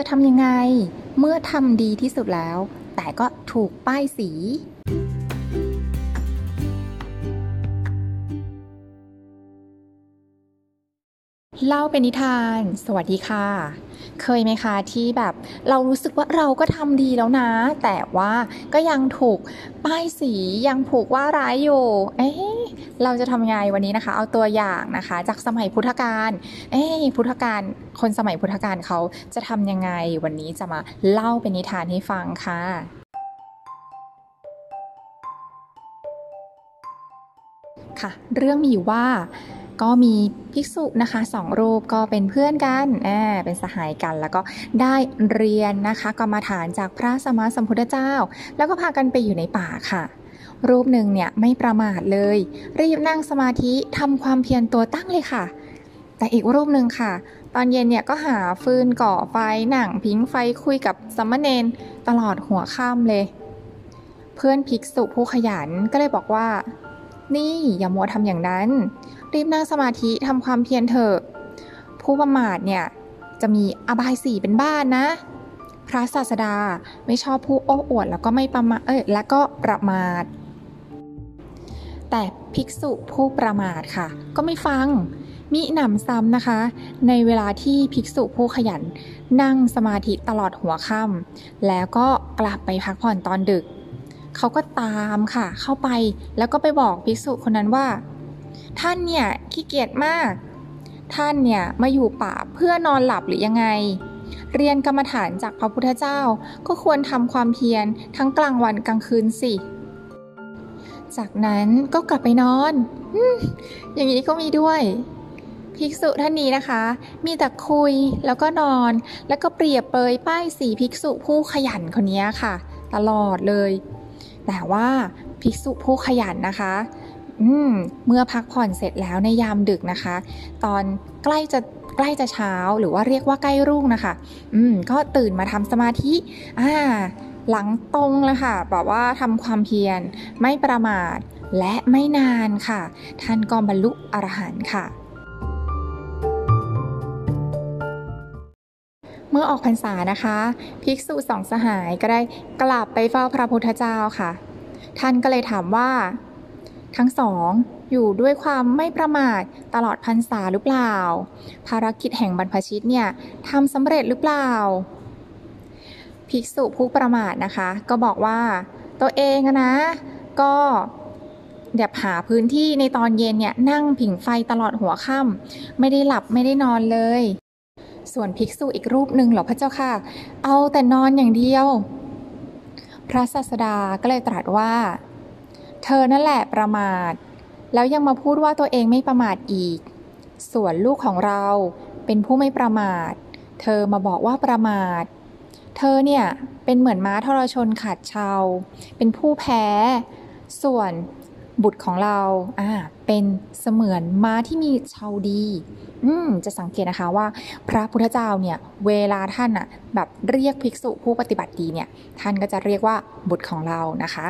จะทำยังไง เมื่อทำดีที่สุดแล้ว แต่ก็ถูกป้ายสี เล่าเป็นนิทาน สวัสดีค่ะ เคยไหมคะที่แบบเรารู้สึกว่าเราก็ทำดีแล้วนะ แต่ว่าก็ยังถูกป้ายสียังผูกว่าร้ายอยู่ เอ๊ะ เราจะทำยังไงวันนี้นะคะ เอาตัวอย่างนะคะ จากสมัยพุทธกาลเอ๊ะพุทธกาลคนสมัยพุทธกาลเขาจะทำยังไงวันนี้จะมาเล่าเป็นนิทานให้ฟังค่ะค่ะ เรื่องมีอยู่ว่าก็มีภิกษุนะคะสองรูปก็เป็นเพื่อนกันอ่าเป็นสหายกัน แล้วก็ได้เรียนนะคะกรรมาฐานจากพระสมมาสัมพุทธเจ้า แล้วก็พากันไปอยู่ในป่าค่ะ รูปหนึ่งเนี่ยไม่ประมาทเลย รีบนั่งสมาธิทำความเพียรตัวตั้งเลยค่ะ แต่อีกรูปหนึ่งค่ะ ตอนเย็นเนี่ยก็หาฟืนก่อไฟหนังพิงไฟคุยกับสมณเณรตลอดหัวค่ำเลย เพื่อนภิกษุผู้ขยันก็เลยบอกว่า นี่อย่ามัวทำอย่างนั้น รีบนั่งสมาธิทำความเพียรเถอะผู้ประมาทเนี่ยจะมีอบายสี่เป็นบ้านนะ พระศาสดาไม่ชอบผู้โอ้อวดแล้วก็ไม่ประมาเอ้ยแล้วก็ประมาท แต่ภิกษุผู้ประมาทค่ะ ก็ไม่ฟัง มิหนำซ้ำนะคะ ในเวลาที่ภิกษุผู้ขยัน นั่งสมาธิตลอดหัวค่ำแล้วก็กลับไปพักผ่อนตอนดึก เขาก็ตามค่ะ เข้าไปแล้วก็ไปบอกภิกษุคนนั้นว่า ท่านเนี่ยขี้เกียจมาก ท่านเนี่ยมาอยู่ป่าเพื่อนอนหลับหรือยังไงเรียนกรรมฐานจากพระพุทธเจ้าก็ควรทำความเพียรทั้งกลางวันกลางคืนสิ จากนั้นก็กลับไปนอนอย่างนี้ก็มีด้วยภิกษุท่านนี้นะคะ มีแต่คุยแล้วก็นอน แล้วก็เปรียบเปยป้ายสีภิกษุผู้ขยันคนนี้ค่ะ ตลอดเลย แต่ว่าภิกษุผู้ขยันนะคะมเมื่อพักผ่อนเสร็จแล้วในยามดึกนะคะ ตอนใกล้จะใกล้จะเช้าหรือว่าเรียกว่าใกล้รุ่งนะคะ อืม ก็ตื่นมาทำสมาธิ อ่า หลังตรงเลยค่ะบอกว่าทำความเพียรไม่ประมาทและไม่นานค่ะ ท่านก็บรรลุอรหันต์ค่ะ เมื่อออกพรรษานะคะ ภิกษุสองสหายก็ได้กลับไปเฝ้าพระพุทธเจ้าค่ะ ท่านก็เลยถามว่า ทั้งสองอยู่ด้วยความไม่ประมาทตลอดพรรษาหรือเปล่า ภารกิจแห่งบรรพชิตเนี่ยทำสำเร็จหรือเปล่า ภิกษุผู้ประมาทนะคะ ก็บอกว่าตัวเองนะ ก็เดี๋ยวหาพื้นที่ในตอนเย็นเนี่ยนั่งผิงไฟตลอดหัวค่ำไม่ได้หลับไม่ได้นอนเลย ส่วนภิกษุอีกรูปหนึ่งหรอพระเจ้าค่ะ เอาแต่นอนอย่างเดียว พระศาสดาก็เลยตรัสว่า เธอนั่นแหละประมาท แล้วยังมาพูดว่าตัวเองไม่ประมาทอีก ส่วนลูกของเราเป็นผู้ไม่ประมาท เธอมาบอกว่าประมาท เธอเนี่ยเป็นเหมือนม้าทรชนขาดชาวเป็นผู้แพ้ ส่วนบุตรของเราอ่าเป็นเสมือนม้าที่มีชาวดี อืมจะสังเกตนะคะว่า พระพุทธเจ้าเนี่ย เวลาท่านอะแบบเรียกภิกษุผู้ปฏิบัติดีเนี่ย ท่านก็จะเรียกว่าบุตรของเรานะคะ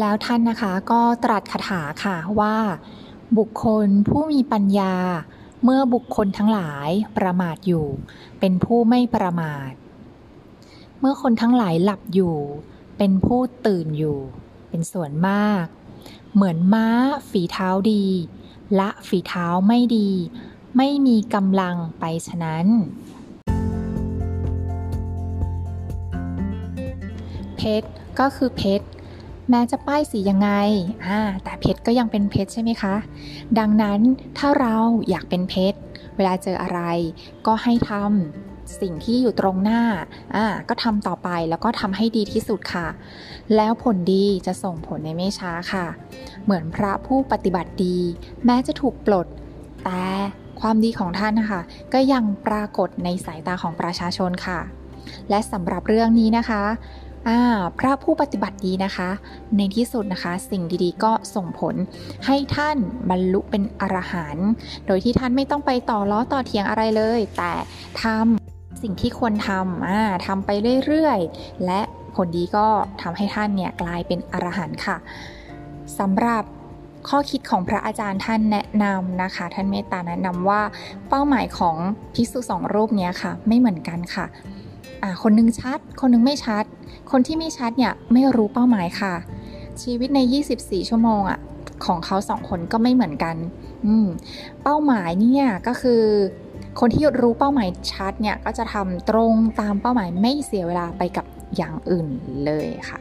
แล้วท่านนะคะก็ตรัสคาถาค่ะว่า บุคคลผู้มีปัญญา เมื่อบุคคลทั้งหลายประมาทอยู่ เป็นผู้ไม่ประมาท เมื่อคนทั้งหลายหลับอยู่ เป็นผู้ตื่นอยู่ เป็นส่วนมาก เหมือนม้าฝีเท้าดี ละฝีเท้าไม่ดี ไม่มีกำลังไปฉะนั้น เพชรก็คือเพชร แม้จะป้ายสียังไงอ่าแต่เพชรก็ยังเป็นเพชรใช่ไหมคะ ดังนั้นถ้าเราอยากเป็นเพชร เวลาเจออะไร ก็ให้ทำสิ่งที่อยู่ตรงหน้าอ่าก็ทำต่อไปแล้วก็ทำให้ดีที่สุดค่ะ แล้วผลดีจะส่งผลในไม่ช้าค่ะ เหมือนพระผู้ปฏิบัติดี แม้จะถูกปลด แต่ความดีของท่านนะคะก็ยังปรากฏในสายตาของประชาชนค่ะ และสำหรับเรื่องนี้นะคะ พระผู้ปฏิบัติดีนะคะ ในที่สุดนะคะ สิ่งดีๆ ก็ส่งผลให้ท่านบรรลุเป็นอรหันต์โดยที่ท่านไม่ต้องไปต่อล้อต่อเทียงอะไรเลย แต่ทำสิ่งที่ควรทำทำไปเรื่อยๆ และผลดีก็ทำให้ท่านเนี่ยกลายเป็นอรหันต์ค่ะสำหรับข้อคิดของพระอาจารย์ท่านแนะนำนะคะ ท่านเมตตาแนะนำว่าเป้าหมายของภิกษุสองรูปนี้ค่ะ ไม่เหมือนกันค่ะ อ่าคนนึงชัด คนนึงไม่ชัด คนที่ไม่ชัดเนี่ยไม่รู้เป้าหมายค่ะ ชีวิตใน 24 ชั่วโมงอะของเขาสองคนก็ไม่เหมือนกัน อืมเป้าหมายเนี่ยก็คือคนที่รู้เป้าหมายชัดเนี่ยก็จะทำตรงตามเป้าหมายไม่เสียเวลาไปกับอย่างอื่นเลยค่ะ